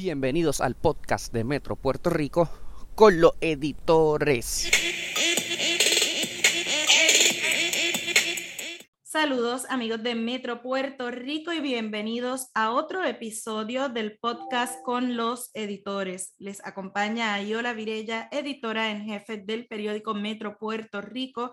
Bienvenidos al podcast de Metro Puerto Rico con los editores. Saludos amigos de Metro Puerto Rico y bienvenidos a otro episodio del podcast con los editores. Les acompaña Ayola Virella, editora en jefe del periódico Metro Puerto Rico,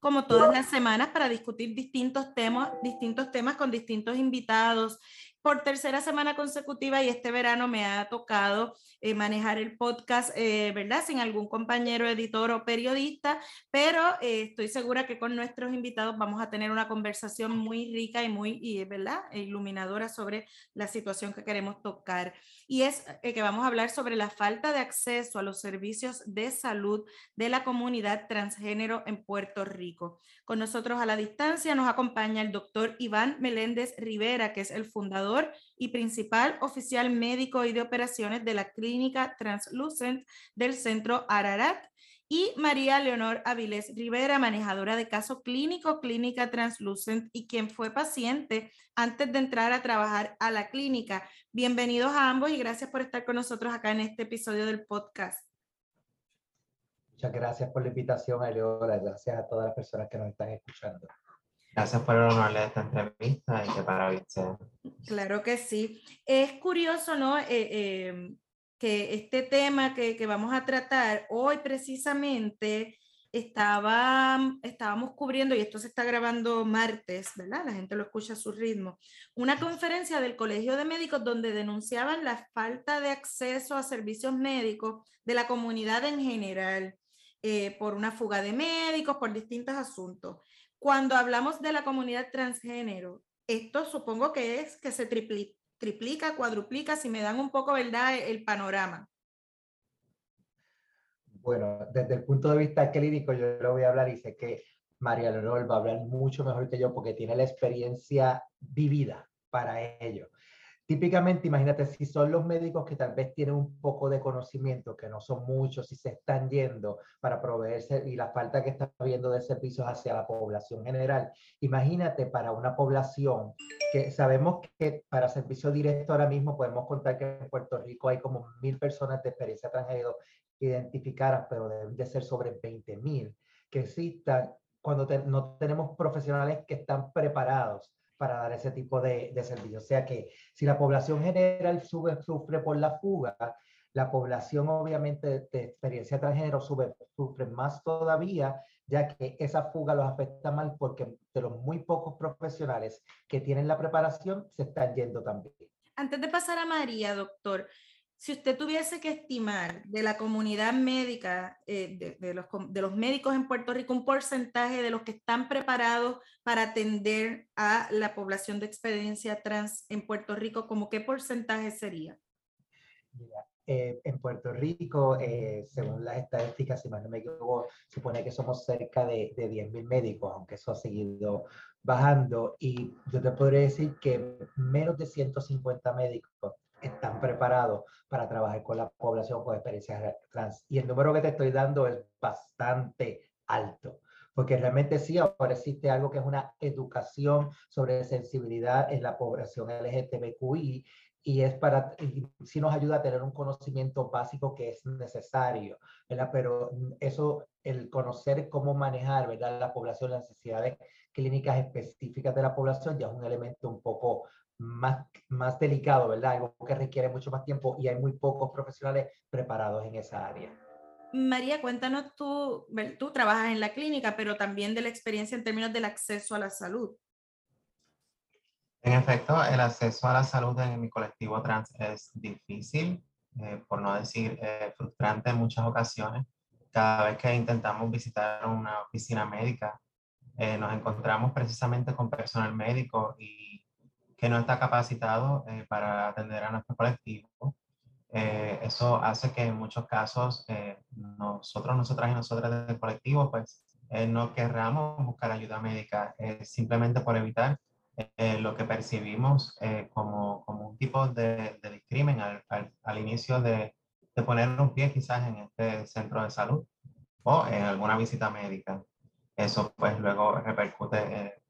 como todas las semanas para discutir distintos temas, distintos temas con distintos invitados por tercera semana consecutiva y este verano me ha tocado eh, manejar el podcast, eh, ¿verdad? Sin algún compañero, editor o periodista, pero eh, estoy segura que con nuestros invitados vamos a tener una conversación muy rica y muy, y, ¿verdad? E iluminadora sobre la situación que queremos tocar. Y es que vamos a hablar sobre la falta de acceso a los servicios de salud de la comunidad transgénero en Puerto Rico. Con nosotros a la distancia nos acompaña el doctor Iván Meléndez Rivera, que es el fundador y principal oficial médico y de operaciones de la Clínica Translucent del Centro Ararat, y María Leonor Avilés Rivera, manejadora de caso clínico Clínica Translucent y quien fue paciente antes de entrar a trabajar a la clínica. Bienvenidos a ambos y gracias por estar con nosotros acá en este episodio del podcast. Muchas gracias por la invitación, Leora. Gracias a todas las personas que nos están escuchando. Gracias por el honor de esta entrevista y que para usted. Claro que sí. Es curioso, ¿no? Eh, em, que este tema que, que, vamos a tratar hoy precisamente estaba, estábamos cubriendo, y esto se está grabando martes, ¿verdad? La gente lo escucha a su ritmo, una conferencia del Colegio de Médicos donde denunciaban la falta de acceso a servicios médicos de la comunidad en general. Eh, por una fuga de médicos, por distintos asuntos. Cuando hablamos de la comunidad transgénero, esto supongo que es que se triplica, cuadruplica, si me dan un poco, ¿verdad?, el panorama. Bueno, desde el punto de vista clínico, yo lo voy a hablar y sé que María Leonor va a hablar mucho mejor que yo porque tiene la experiencia vivida para ello. Típicamente, imagínate, si son los médicos que tal vez tienen un poco de conocimiento, que no son muchos, y se están yendo para proveerse y la falta que está habiendo de servicios hacia la población general. Imagínate para una población que sabemos que para servicio directo ahora mismo podemos contar que en Puerto Rico hay como mil personas de experiencia transgénero identificadas, pero deben de ser sobre 20 mil que existan cuando no tenemos profesionales que están preparados para dar ese tipo de, de servicio. O sea que si la población general sube, sufre por la fuga, la población obviamente de, experiencia transgénero sube, sufre más todavía, ya que esa fuga los afecta mal porque de los muy pocos profesionales que tienen la preparación se están yendo también. Antes de pasar a María, doctor, si usted tuviese que estimar de la comunidad médica, eh, de, los, médicos en Puerto Rico, un porcentaje de los que están preparados para atender a la población de experiencia trans en Puerto Rico, ¿cómo qué porcentaje sería? Mira, eh, en Puerto Rico, eh, según las estadísticas, si más no me equivoco, supone que somos cerca de, de 10.000 médicos, aunque eso ha seguido bajando. Y yo te podría decir que menos de 150 médicos están preparados para trabajar con la población con experiencias trans. Y el número que te estoy dando es bastante alto, porque realmente sí, ahora existe algo que es una educación sobre sensibilidad en la población LGTBQI y es para, si nos ayuda a tener un conocimiento básico que es necesario, ¿verdad? Pero eso, el conocer cómo manejar, ¿verdad? La población, las necesidades clínicas específicas de la población ya es un elemento un poco más, más delicado, ¿verdad? Algo que requiere mucho más tiempo y hay muy pocos profesionales preparados en esa área. María, cuéntanos tú, tú trabajas en la clínica, pero también de la experiencia en términos del acceso a la salud. En efecto, el acceso a la salud en mi colectivo trans es difícil, eh, por no decir eh, frustrante en muchas ocasiones. Cada vez que intentamos visitar una oficina médica, eh, nos encontramos precisamente con personal médico y que no está capacitado eh, para atender a nuestro colectivo. Eh, eso hace que en muchos casos eh, nosotros, nosotras y nosotras del colectivo, pues no querramos buscar ayuda médica simplemente por evitar lo que percibimos como, como, un tipo de, de discrimen al, al, inicio de, de, poner un pie quizás en este centro de salud o en alguna visita médica. Eso pues luego repercute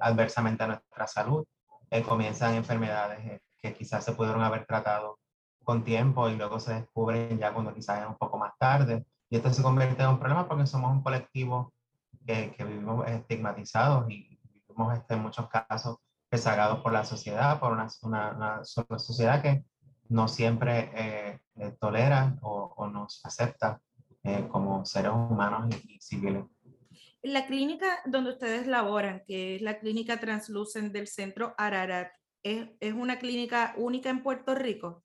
adversamente a nuestra salud eh, comienzan enfermedades eh, que quizás se pudieron haber tratado con tiempo y luego se descubren ya cuando quizás es un poco más tarde. Y esto se convierte en un problema porque somos un colectivo que, que vivimos estigmatizados y vivimos este, en muchos casos rezagados por la sociedad, por una, una, una, sociedad que no siempre eh, eh, tolera o, o, nos acepta eh, como seres humanos y, y civiles. La clínica donde ustedes laboran, que es la clínica Translucent del centro Ararat, ¿es, es una clínica única en Puerto Rico?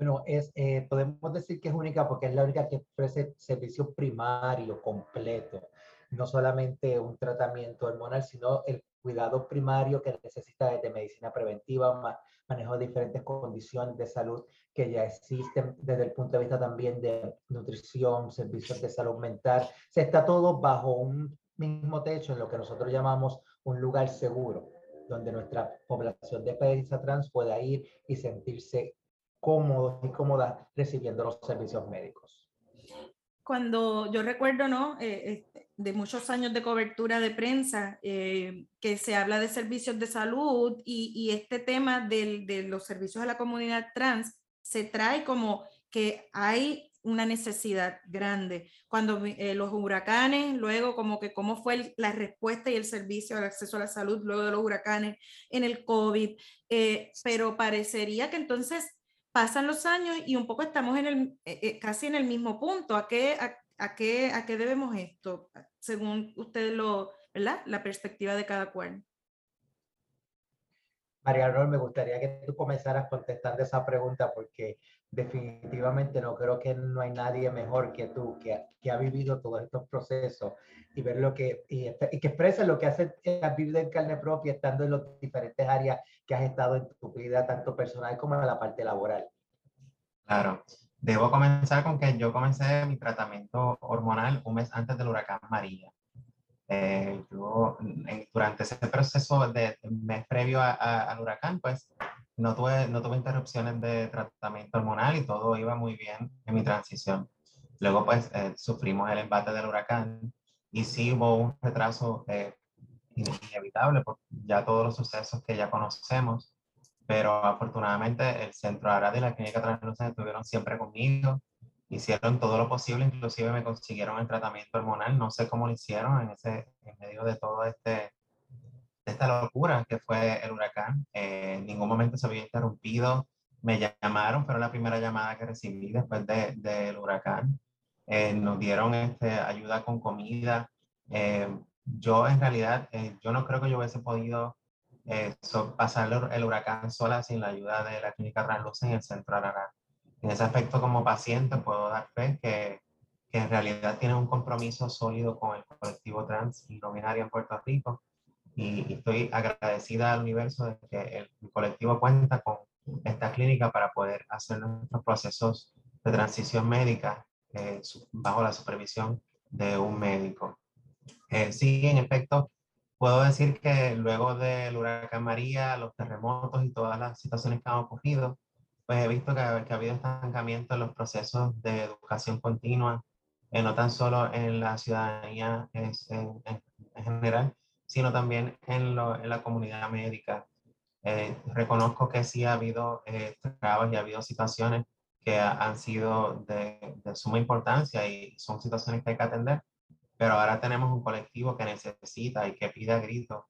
Bueno, es, eh, podemos decir que es única porque es la única que ofrece servicio primario completo, no solamente un tratamiento hormonal, sino el cuidado primario que necesita desde medicina preventiva, manejo de diferentes condiciones de salud que ya existen desde el punto de vista también de nutrición, servicios de salud mental. Se está todo bajo un mismo techo en lo que nosotros llamamos un lugar seguro, donde nuestra población de países trans pueda ir y sentirse cómodos y cómodas recibiendo los servicios médicos. Cuando yo recuerdo, ¿no? Eh, de muchos años de cobertura de prensa, eh, que se habla de servicios de salud y, y este tema del, de los servicios a la comunidad trans se trae como que hay una necesidad grande. Cuando eh, los huracanes, luego como que cómo fue la respuesta y el servicio al acceso a la salud luego de los huracanes en el COVID, eh, pero parecería que entonces pasan los años y un poco estamos en el, eh, casi en el mismo punto. ¿A qué, a, a, qué, ¿A qué debemos esto? Según ustedes lo, ¿verdad? La perspectiva de cada cual. María Arnold, me gustaría que tú comenzaras contestando esa pregunta porque definitivamente no creo que no hay nadie mejor que tú que, que ha vivido todos estos procesos y ver lo que y, y que expresa lo que hace vivir en carne propia estando en las diferentes áreas que has estado en tu vida, tanto personal como en la parte laboral. Claro, debo comenzar con que yo comencé mi tratamiento hormonal un mes antes del huracán María. Eh, yo, durante ese proceso de mes previo a, a, al huracán, pues no tuve, no tuve interrupciones de tratamiento hormonal y todo iba muy bien en mi transición. Luego, pues, eh, sufrimos el embate del huracán y sí hubo un retraso eh, inevitable por ya todos los sucesos que ya conocemos, pero afortunadamente el Centro Arad y la Clínica Translucente estuvieron siempre conmigo, hicieron todo lo posible, inclusive me consiguieron el tratamiento hormonal, no sé cómo lo hicieron en, ese, en medio de todo este, de esta locura que fue el huracán. Eh, en ningún momento se había interrumpido, me llamaron, pero la primera llamada que recibí después del de, huracán. Eh, nos dieron este, ayuda con comida. Eh, yo en realidad, eh, yo no creo que yo hubiese podido so, pasar el huracán sola sin la ayuda de la clínica Transluce en el centro Arará en ese aspecto como paciente puedo dar fe que, que en realidad tiene un compromiso sólido con el colectivo trans y no binario en Puerto Rico y, estoy agradecida al universo de que el, el colectivo cuenta con esta clínica para poder hacer nuestros procesos de transición médica eh, bajo la supervisión de un médico. Eh, sí, en efecto, puedo decir que luego del huracán María, los terremotos y todas las situaciones que han ocurrido, pues he visto que, que ha habido estancamiento en los procesos de educación continua, eh, no tan solo en la ciudadanía es, en, en, en, general, sino también en, lo, en la comunidad médica. Eh, reconozco que sí ha habido eh, trabas y ha habido situaciones que ha, han sido de, de, suma importancia y son situaciones que hay que atender, pero ahora tenemos un colectivo que necesita y que pide a gritos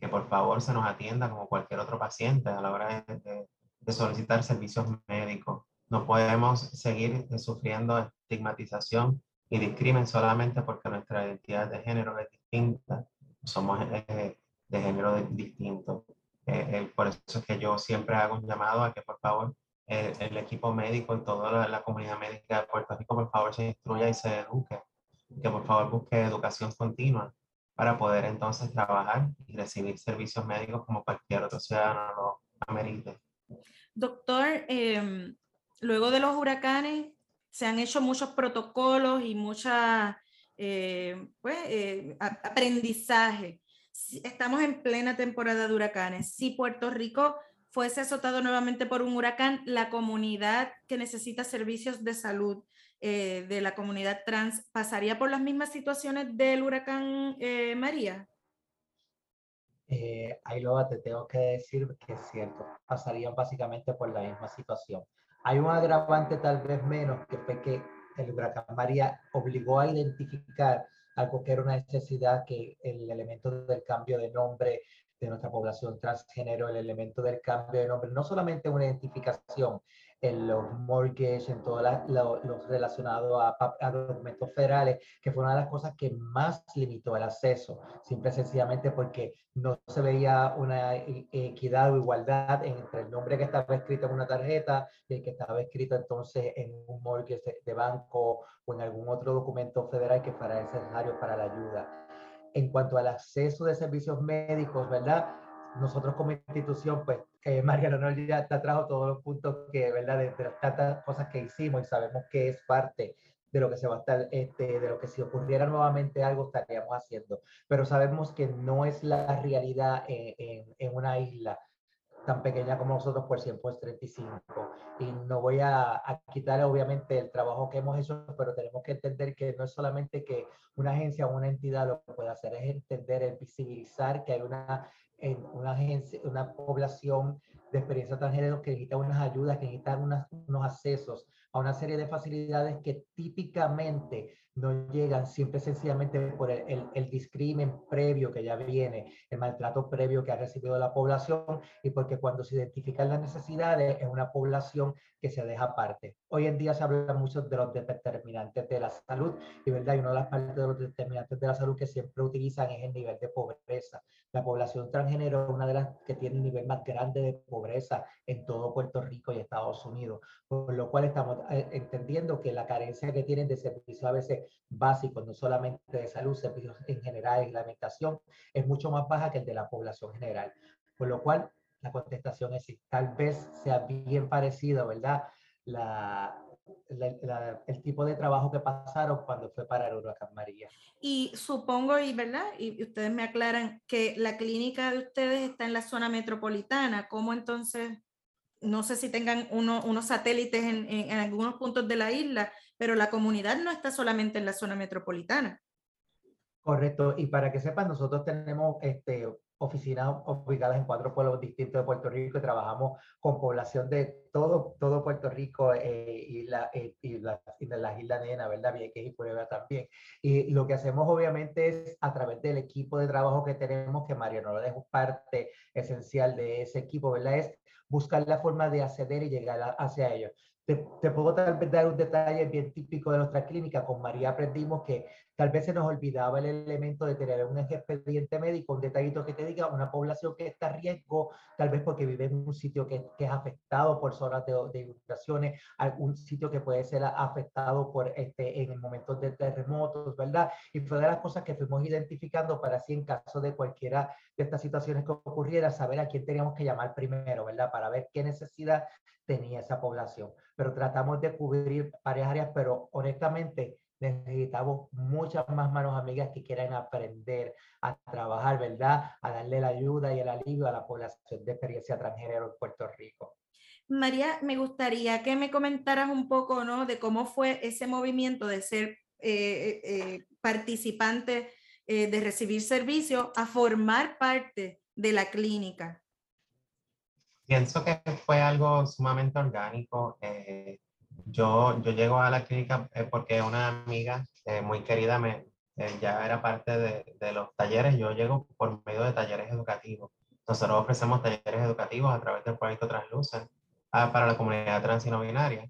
que por favor se nos atienda como cualquier otro paciente a la hora de, de de solicitar servicios médicos. No podemos seguir sufriendo estigmatización y discriminación solamente porque nuestra identidad de género es distinta, somos eh, de género distinto. Eh, eh, por eso es que yo siempre hago un llamado a que por favor eh, el equipo médico y toda la, la, comunidad médica de Puerto Rico por favor se instruya y se eduque, que por favor busque educación continua para poder entonces trabajar y recibir servicios médicos como cualquier otro ciudadano lo amerite. Doctor, eh, luego de los huracanes se han hecho muchos protocolos y mucha eh, pues, eh, aprendizaje. Estamos en plena temporada de huracanes. Si Puerto Rico fuese azotado nuevamente por un huracán, la comunidad que necesita servicios de salud eh, de la comunidad trans pasaría por las mismas situaciones del huracán María. Eh, ahí luego te tengo que decir que es cierto, pasarían básicamente por la misma situación. Hay un agravante tal vez menos, que fue que el huracán María obligó a identificar algo que era una necesidad, que el elemento del cambio de nombre de nuestra población transgénero, el elemento del cambio de nombre, no solamente una identificación, en los mortgages, en todo lo, relacionado a, a, documentos federales, que fue una de las cosas que más limitó el acceso, simple y sencillamente porque no se veía una equidad o igualdad entre el nombre que estaba escrito en una tarjeta y el que estaba escrito entonces en un mortgage de banco o en algún otro documento federal que fuera necesario para la ayuda. En cuanto al acceso de servicios médicos, ¿verdad? nosotros como institución, pues eh, María Leonor ya te trajo todos los puntos que, ¿verdad? De, las tantas cosas que hicimos y sabemos que es parte de lo que se va a estar, este, de lo que si ocurriera nuevamente algo estaríamos haciendo. Pero sabemos que no es la realidad en, en, una isla tan pequeña como nosotros por 100 pues 35. Y no voy a, a, quitar obviamente el trabajo que hemos hecho, pero tenemos que entender que no es solamente que una agencia o una entidad lo pueda hacer, es entender, es visibilizar que hay una en una agencia, una población de experiencia transgénero que necesita unas ayudas, que necesita unos accesos a una serie de facilidades que típicamente no llegan siempre sencillamente por el, el, discrimen previo que ya viene, el maltrato previo que ha recibido la población y porque cuando se identifican las necesidades es una población que se deja aparte. Hoy en día se habla mucho de los determinantes de la salud y, ¿verdad? y una de las partes de los determinantes de la salud que siempre utilizan es el nivel de pobreza. La población transgénero es una de las que tiene el nivel más grande de pobreza en todo Puerto Rico y Estados Unidos, por lo cual estamos eh, entendiendo que la carencia que tienen de servicios a veces básicos, no solamente de salud, servicios en general y alimentación, es mucho más baja que el de la población general. Por lo cual, la contestación es sí. Tal vez sea bien parecido, ¿verdad? La, el tipo de trabajo que pasaron cuando fue para el huracán María. Y supongo, y verdad, y ustedes me aclaran que la clínica de ustedes está en la zona metropolitana. ¿Cómo entonces no sé si tengan uno, unos satélites en, en, en, algunos puntos de la isla, pero la comunidad no está solamente en la zona metropolitana. Correcto, y para que sepan, nosotros tenemos este, oficinas ubicadas en cuatro pueblos distintos de Puerto Rico y trabajamos con población de todo, todo Puerto Rico y, la, eh, y, la, y, de las Islas Nena, ¿verdad? Vieques y Prueba también. Y lo que hacemos obviamente es a través del equipo de trabajo que tenemos, que Mariano es parte esencial de ese equipo, ¿verdad? Es buscar la forma de acceder y llegar hacia ellos. Te, te, puedo tal vez dar un detalle bien típico de nuestra clínica. Con María aprendimos que tal vez se nos olvidaba el elemento de tener un expediente médico, un detallito que te diga una población que está a riesgo, tal vez porque vive en un sitio que, que es afectado por zonas de, de, inundaciones, algún sitio que puede ser afectado por este, en momentos de terremotos, ¿verdad? Y fue de las cosas que fuimos identificando para así en caso de cualquiera de estas situaciones que ocurriera, saber a quién teníamos que llamar primero, ¿verdad? Para ver qué necesidad tenía esa población. Pero tratamos de cubrir varias áreas, pero honestamente necesitamos muchas más manos amigas que quieran aprender a trabajar, ¿verdad? A darle la ayuda y el alivio a la población de experiencia transgénero en Puerto Rico. María, me gustaría que me comentaras un poco, ¿no? De cómo fue ese movimiento de ser eh, eh, participante eh, de recibir servicio a formar parte de la clínica. Pienso que fue algo sumamente orgánico. Eh, yo, yo llego a la clínica eh, porque una amiga eh, muy querida me, ya era parte de, de, los talleres. Yo llego por medio de talleres educativos. Nosotros ofrecemos talleres educativos a través del proyecto Translucent ah, para la comunidad trans y no binaria,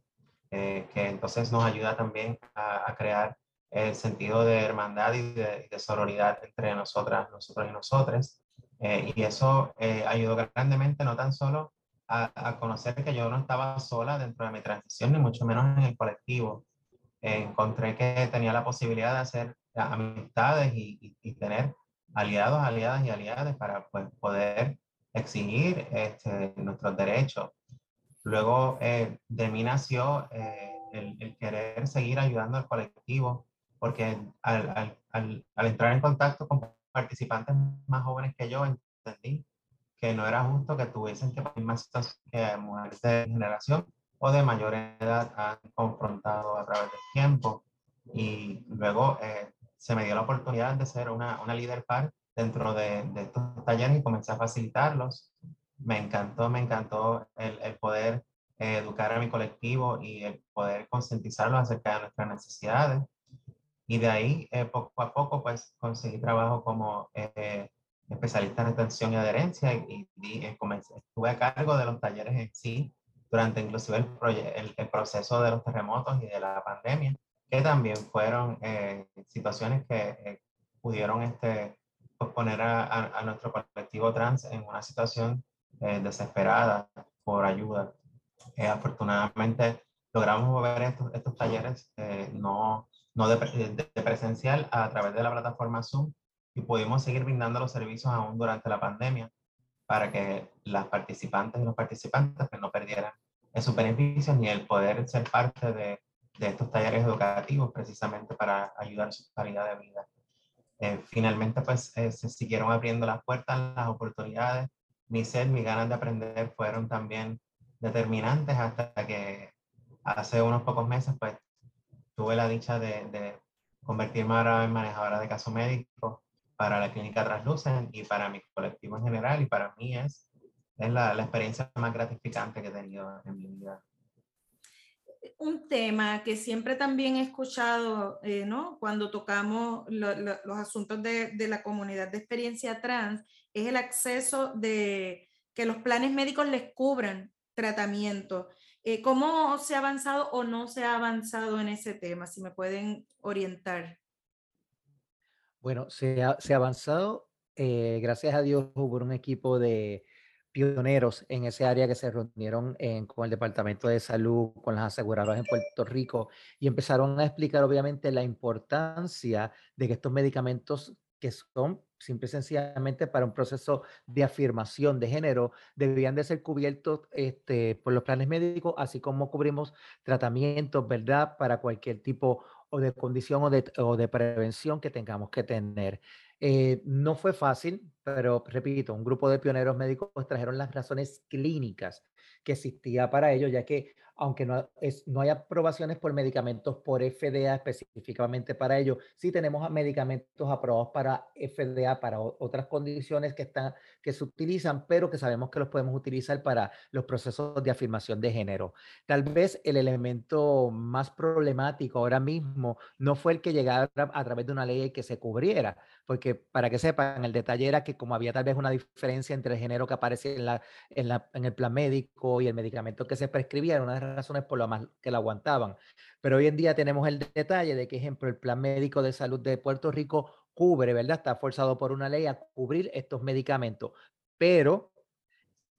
que entonces nos ayuda también a, a, crear el sentido de hermandad y de, de sororidad entre nosotras, nosotros y nosotros. Eh, y eso eh, ayudó grandemente, no tan solo a, a, conocer que yo no estaba sola dentro de mi transición, ni mucho menos en el colectivo. Eh, encontré que tenía la posibilidad de hacer amistades y, y, tener aliados, aliadas y aliadas para pues, poder exigir este, nuestros derechos. Luego de mí nació el, el, querer seguir ayudando al colectivo, porque al, al, al, al entrar en contacto con participantes más jóvenes que yo entendí que no era justo que tuviesen que más que mujeres de generación o de mayor edad han confrontado a través del tiempo. Y luego eh, se me dio la oportunidad de ser una, una líder par dentro de, de estos talleres y comencé a facilitarlos. Me encantó, me encantó el, el poder eh, educar a mi colectivo y el poder concientizarlos acerca de nuestras necesidades. Y de ahí, eh, poco a poco, pues conseguí trabajo como eh, especialista en retención y adherencia y, y comencé, estuve a cargo de los talleres en sí durante inclusive el, el, proceso de los terremotos y de la pandemia, que también fueron situaciones que pudieron este, poner a, a, nuestro colectivo trans en una situación desesperada por ayuda. Eh, afortunadamente logramos mover estos, estos talleres eh, no, no de, de, presencial a través de la plataforma Zoom y pudimos seguir brindando los servicios aún durante la pandemia para que las participantes y los participantes pues, no perdieran sus beneficios ni el poder ser parte de, de estos talleres educativos precisamente para ayudar su calidad de vida. Eh, finalmente, pues se siguieron abriendo las puertas, las oportunidades. Mi sed, mis ganas de aprender fueron también determinantes hasta que hace unos pocos meses pues tuve la dicha de, de convertirme ahora en manejadora de caso médico para la clínica Translucen y para mi colectivo en general y para mí es, es la, la experiencia más gratificante que he tenido en mi vida. Un tema que siempre también he escuchado, eh, ¿no? Cuando tocamos lo, lo, los asuntos de, de la comunidad de experiencia trans, es el acceso de que los planes médicos les cubran tratamiento. Eh, ¿Cómo se ha avanzado o no se ha avanzado en ese tema? Si me pueden orientar. Bueno, se ha, avanzado. Eh, gracias a Dios hubo un equipo de pioneros en ese área que se reunieron en, con el Departamento de Salud, con las aseguradoras en Puerto Rico y empezaron a explicar obviamente la importancia de que estos medicamentos que son simple y sencillamente para un proceso de afirmación de género, debían de ser cubiertos este, por los planes médicos, así como cubrimos tratamientos, ¿verdad? Para cualquier tipo o de condición o de, o de prevención que tengamos que tener. Eh, no fue fácil, pero repito, un grupo de pioneros médicos trajeron las razones clínicas que existía para ello, ya que aunque no, hay aprobaciones por medicamentos por FDA específicamente para ello, sí tenemos medicamentos aprobados para FDA para otras condiciones que, que se utilizan, pero que sabemos que los podemos utilizar para los procesos de afirmación de género. Tal vez el elemento más problemático ahora mismo no fue el que llegara a través de una ley que se cubriera, porque para que sepan, el detalle era que como había tal vez una diferencia entre el género que aparece en, la, en, la, en el plan médico y el medicamento que se prescribía, era una de las razones por más que la aguantaban. Pero hoy en día tenemos el detalle de que, ejemplo, el plan médico de salud de Puerto Rico cubre, ¿verdad? Está forzado por una ley a cubrir estos medicamentos, pero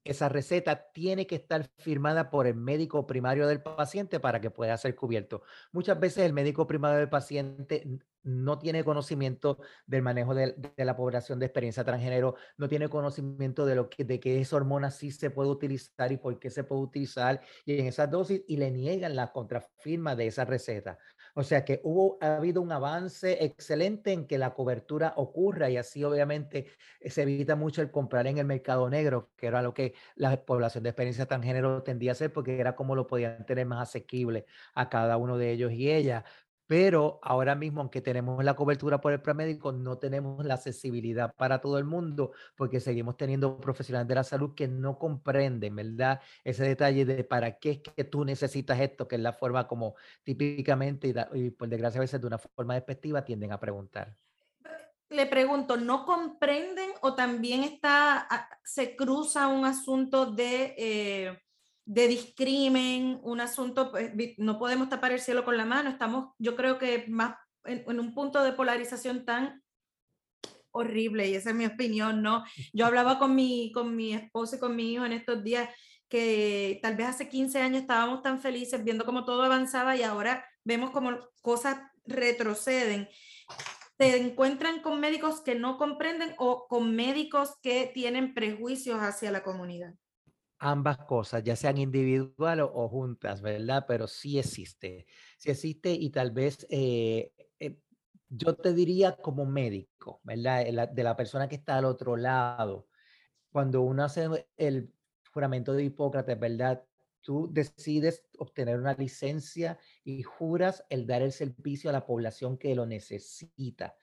esa receta tiene que estar firmada por el médico primario del paciente para que pueda ser cubierto. Muchas veces el médico primario del paciente no tiene conocimiento del manejo de, la población de experiencia transgénero, no tiene conocimiento de lo que de qué esa hormona sí se puede utilizar y por qué se puede utilizar y en esas dosis y le niegan la contrafirma de esa receta. O sea que hubo ha habido un avance excelente en que la cobertura ocurra y así obviamente se evita mucho el comprar en el mercado negro, que era lo que la población de experiencia transgénero tendía a hacer porque era como lo podían tener más asequible a cada uno de ellos y ella pero ahora mismo, aunque tenemos la cobertura por el premédico, no tenemos la accesibilidad para todo el mundo porque seguimos teniendo profesionales de la salud que no comprenden, ¿verdad? Ese detalle de para qué es que tú necesitas esto, que es la forma como típicamente y, por desgracia a veces de una forma despectiva tienden a preguntar. Le pregunto, ¿no comprenden o también está, se cruza un asunto de... Eh, de discrimen, un asunto, pues, no podemos tapar el cielo con la mano, estamos, yo creo que más en, en, un punto de polarización tan horrible, y esa es mi opinión, ¿no? Yo hablaba con mi, con mi esposo y con mi hijo en estos días que tal vez hace 15 años estábamos tan felices viendo cómo todo avanzaba y ahora vemos como cosas retroceden. ¿Se encuentran con médicos que no comprenden o con médicos que tienen prejuicios hacia la comunidad? Ambas cosas, ya sean individual o, juntas, ¿verdad? Pero sí existe, sí existe y tal vez eh, eh, yo te diría como médico, ¿verdad? De la persona que está al otro lado, cuando uno hace el juramento de Hipócrates, ¿verdad? Tú decides obtener una licencia y juras el dar el servicio a la población que lo necesita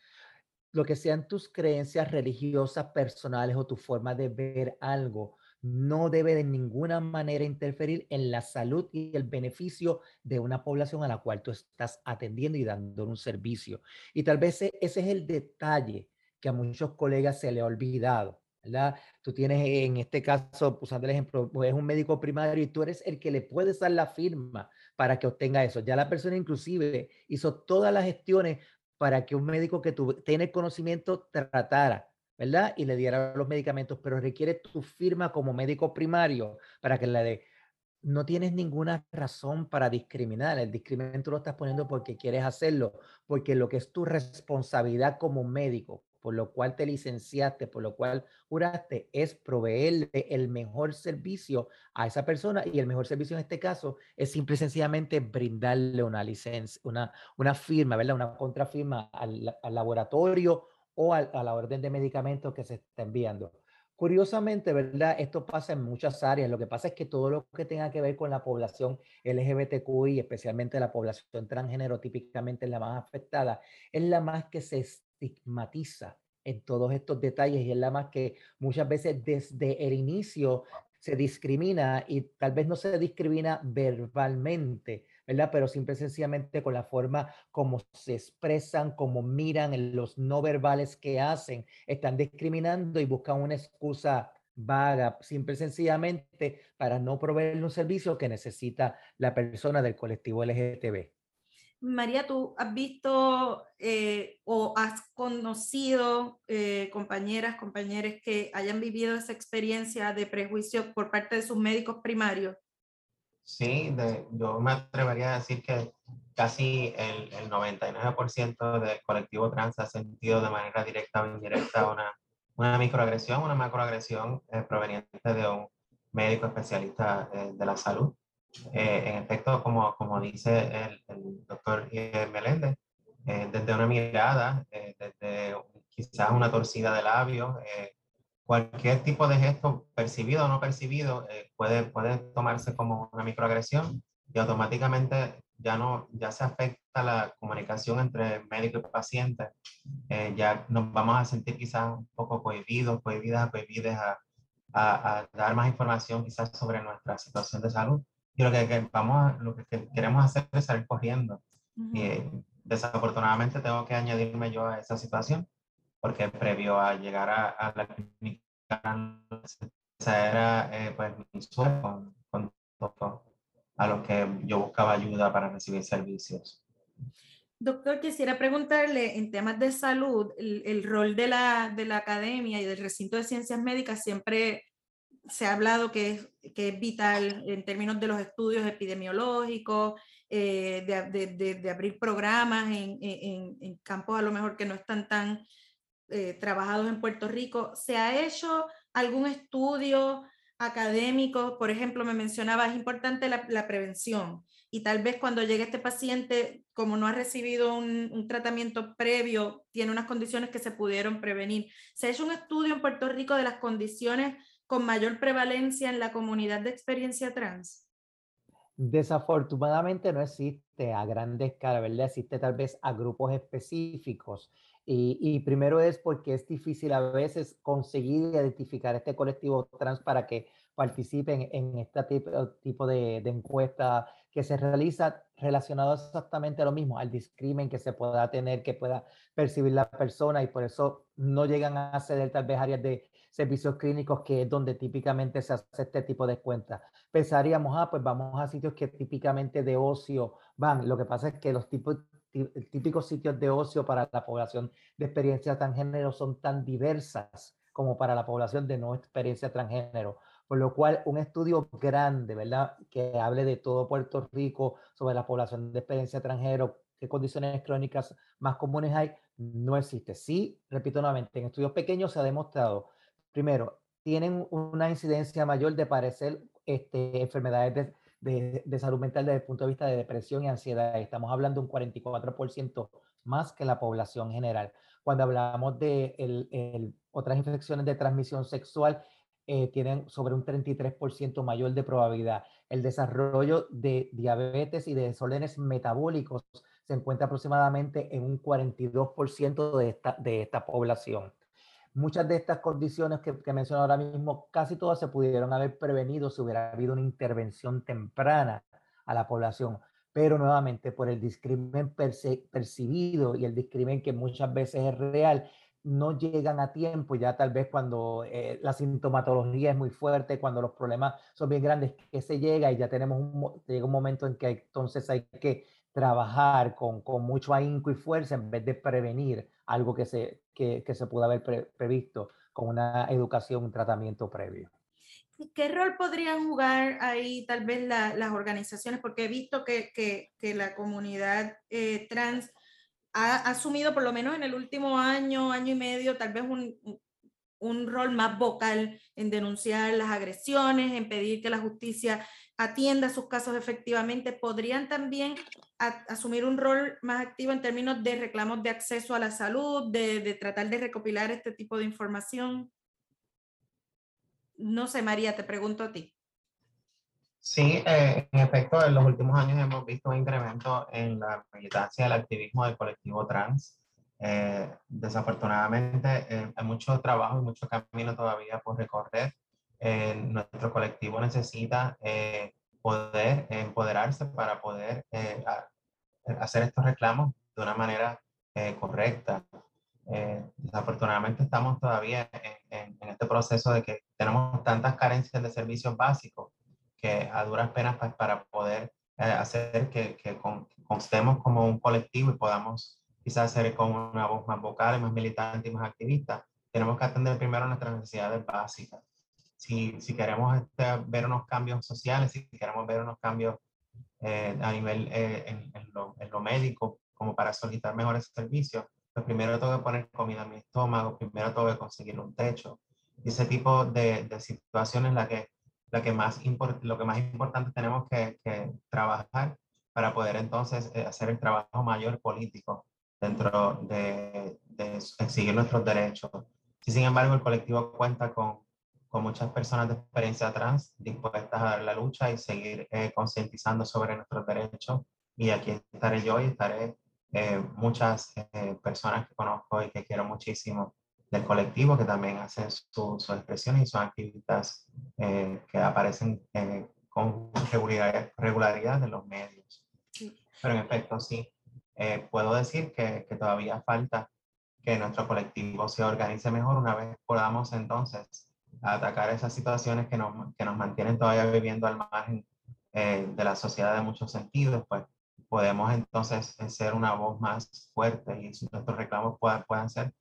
lo que sean tus creencias religiosas personales o tu forma de ver algo, no debe de ninguna manera interferir en la salud y el beneficio de una población a la cual tú estás atendiendo y dando un servicio. Y tal vez e, ese es el detalle que a muchos colegas se le ha olvidado. ¿verdad? Tú tienes en este caso, usando el ejemplo, pues, es un médico primario y tú eres el que le puedes dar la firma para que obtenga eso. Ya la persona inclusive hizo todas las gestiones para que un médico que tiene conocimiento tratara ¿verdad? Y le diera los medicamentos, pero requiere tu firma como médico primario para que le dé. No tienes ninguna razón para discriminar. El discrimen lo estás poniendo porque quieres hacerlo, porque lo que es tu responsabilidad como médico, por lo cual te licenciaste, por lo cual juraste, es proveerle el mejor servicio a esa persona y el mejor servicio en este caso es simple y sencillamente brindarle una licencia, una, una firma, ¿verdad? Una contrafirma al, al laboratorio o a, la orden de medicamentos que se está enviando. Curiosamente, ¿verdad? Esto pasa en muchas áreas. Lo que pasa es que todo lo que tenga que ver con la población LGBTQI, especialmente la población transgénero, típicamente es la más afectada, es la más que se estigmatiza en todos estos detalles y es la más que muchas veces desde el inicio se discrimina y tal vez no se discrimina verbalmente, ¿verdad? Pero simple y sencillamente con la forma como se expresan, como miran, los no verbales que hacen, están discriminando y buscan una excusa vaga, simple y sencillamente para no proveerle un servicio que necesita la persona del colectivo LGTB. María, ¿tú has visto eh, o has conocido eh, compañeras, compañeros que hayan vivido esa experiencia de prejuicio por parte de sus médicos primarios? Sí, de, yo me atrevería a decir que casi el, el 99% del colectivo trans ha sentido de manera directa o indirecta una, una microagresión, una macroagresión eh, proveniente de un médico especialista eh, de la salud. Eh, en efecto, como, como dice el, el doctor Meléndez, desde una mirada, desde quizás una torcida de labios, cualquier tipo de gesto percibido o no percibido eh, puede, puede tomarse como una microagresión y automáticamente ya no ya se afecta la comunicación entre médico y paciente. Eh, ya nos vamos a sentir quizás un poco cohibidos, cohibidas, cohibidas a, a, a, dar más información quizás sobre nuestra situación de salud. Y lo que, vamos lo que queremos hacer es salir corriendo. y, eh, desafortunadamente tengo que añadirme yo a esa situación porque previo a llegar a, la clínica, esa era eh, pues, mi sueño con, con a los que yo buscaba ayuda para recibir servicios. Doctor, quisiera preguntarle en temas de salud, el, el, rol de la, de la academia y del recinto de ciencias médicas siempre se ha hablado que es, que es vital en términos de los estudios epidemiológicos, eh, de, de, de, abrir programas en, en, en, campos a lo mejor que no están tan eh, trabajados en Puerto Rico, ¿se ha hecho algún estudio académico? Por ejemplo, me mencionaba, es importante la, prevención y tal vez cuando llegue este paciente, como no ha recibido un, un, tratamiento previo, tiene unas condiciones que se pudieron prevenir. ¿Se ha hecho un estudio en Puerto Rico de las condiciones con mayor prevalencia en la comunidad de experiencia trans? Desafortunadamente no existe a gran escala, ¿verdad? Existe tal vez a grupos específicos y, primero es porque es difícil a veces conseguir identificar este colectivo trans para que participen en este tipo, de, encuesta que se realiza relacionado exactamente a lo mismo, al discrimen que se pueda tener, que pueda percibir la persona y por eso no llegan a acceder tal vez áreas de servicios clínicos que es donde típicamente se hace este tipo de cuentas. Pensaríamos, ah, pues vamos a sitios que típicamente de ocio van. Lo que pasa es que los tipos típicos sitios de ocio para la población de experiencia transgénero son tan diversas como para la población de no experiencia transgénero. Por lo cual, un estudio grande, ¿verdad? Que hable de todo Puerto Rico sobre la población de experiencia transgénero, qué condiciones crónicas más comunes hay, no existe. Sí, repito nuevamente, en estudios pequeños se ha demostrado, primero, tienen una incidencia mayor de parecer este, enfermedades de, de, salud mental desde el punto de vista de depresión y ansiedad. Estamos hablando de un 44% más que la población general. Cuando hablamos de otras infecciones de transmisión sexual, eh, tienen sobre un 33% mayor de probabilidad. El desarrollo de diabetes y de desórdenes metabólicos se encuentra aproximadamente en un 42% de esta, de esta población. Muchas de estas condiciones que, que menciono ahora mismo, casi todas se pudieron haber prevenido si hubiera habido una intervención temprana a la población pero nuevamente por el discrimen percibido y el discrimen que muchas veces es real, no llegan a tiempo, ya tal vez cuando eh, la sintomatología es muy fuerte, cuando los problemas son bien grandes, que se llega y ya tenemos un, llega un momento en que entonces hay que trabajar con, con mucho ahínco y fuerza en vez de prevenir algo que se, que, que se pudo haber previsto con una educación, un tratamiento previo. ¿Qué rol podrían jugar ahí tal vez las organizaciones? Porque he visto que, que, que la comunidad eh, trans ha asumido por lo menos en el último año, año y medio, tal vez un, un rol más vocal en denunciar las agresiones, en pedir que la justicia atienda sus casos efectivamente. ¿Podrían también asumir un rol más activo en términos de reclamos de acceso a la salud, de, de tratar de recopilar este tipo de información? No sé, María, te pregunto a ti. Sí, eh, en efecto, en los últimos años hemos visto un incremento en la militancia del activismo del colectivo trans. Eh, desafortunadamente, eh, hay mucho trabajo y mucho camino todavía por recorrer. Nuestro colectivo necesita poder empoderarse para poder hacer estos reclamos de una manera correcta. Eh, desafortunadamente estamos todavía en, este proceso de que tenemos tantas carencias de servicios básicos que a duras penas pues, para poder eh, hacer que, que constemos como un colectivo y podamos quizás ser con una voz más vocal, más militante y más activista, tenemos que atender primero nuestras necesidades básicas. Si, si queremos este, ver unos cambios sociales, si queremos ver unos cambios eh, a nivel en, en, lo, en, lo, médico, como para solicitar mejores servicios, pues primero tengo que poner comida en mi estómago, primero tengo que conseguir un techo. Y ese tipo de, de situaciones la que, la que más lo que más importante tenemos que, que trabajar para poder entonces eh, hacer el trabajo mayor político dentro de, de exigir nuestros derechos. Y sin embargo, el colectivo cuenta con, con muchas personas de experiencia trans dispuestas a dar la lucha y seguir eh, concientizando sobre nuestros derechos. Y aquí estaré yo y estaré eh, muchas eh, personas que conozco y que quiero muchísimo del colectivo que también hacen sus expresiones y son activistas eh, que aparecen con regularidad, regularidad en los medios. Pero en efecto, sí, puedo decir que, que, todavía falta que nuestro colectivo se organice mejor una vez podamos entonces atacar esas situaciones que nos, que nos mantienen todavía viviendo al margen de la sociedad de muchos sentidos, pues podemos entonces ser una voz más fuerte y nuestros reclamos puedan, puedan ser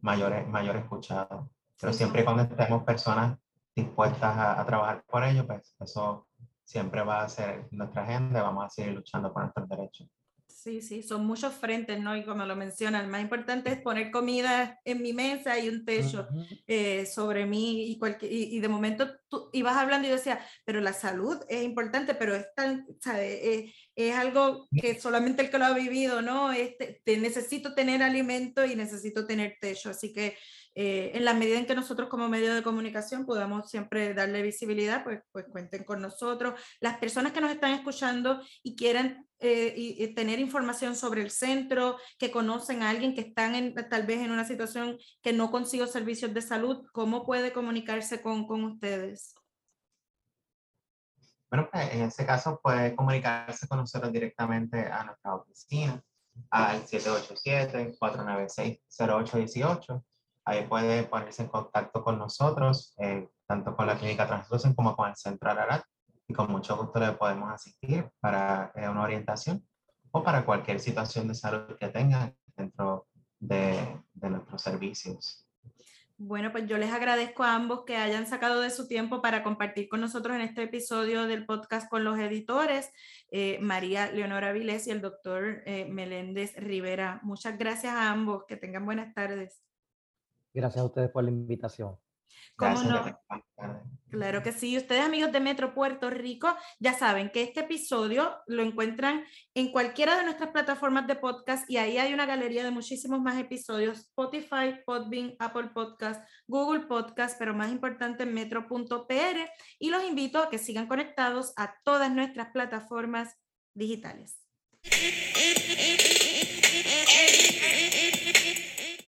mayores, mayor escuchados. Pero siempre cuando estemos personas dispuestas a, a, trabajar por ello, pues eso siempre va a ser nuestra agenda, vamos a seguir luchando por nuestros derechos. Sí, sí, son muchos frentes, ¿no? Y como lo mencionan, más importante es poner comida en mi mesa y un techo uh -huh. eh, sobre mí y, cualquier, y, y, de momento tú ibas hablando y yo decía, pero la salud es importante, pero es tan, ¿sabes? Eh, es algo que solamente el que lo ha vivido, ¿no? Este, te necesito tener alimento y necesito tener techo, así que eh, en la medida en que nosotros como medio de comunicación podamos siempre darle visibilidad, pues, pues cuenten con nosotros. Las personas que nos están escuchando y quieran eh, y, tener información sobre el centro, que conocen a alguien que están en, tal vez en una situación que no consigo servicios de salud, ¿cómo puede comunicarse con, con ustedes? Bueno, pues en ese caso puede comunicarse con nosotros directamente a nuestra oficina al 787-496-0818 Ahí puede ponerse en contacto con nosotros, eh, tanto con la clínica Translucen como con el Centro Ararat, y con mucho gusto le podemos asistir para eh, una orientación o para cualquier situación de salud que tengan dentro de, de nuestros servicios. Bueno, pues yo les agradezco a ambos que hayan sacado de su tiempo para compartir con nosotros en este episodio del podcast con los editores, eh, María Leonora Vilés y el doctor eh, Meléndez Rivera. Muchas gracias a ambos, que tengan buenas tardes. Gracias a ustedes por la invitación. ¿Cómo no? Claro que sí. Ustedes, amigos de Metro Puerto Rico, ya saben que este episodio lo encuentran en cualquiera de nuestras plataformas de podcast y ahí hay una galería de muchísimos más episodios: Spotify, Podbean, Apple Podcast, Google Podcast, pero más importante, metro.pr. Y los invito a que sigan conectados a todas nuestras plataformas digitales.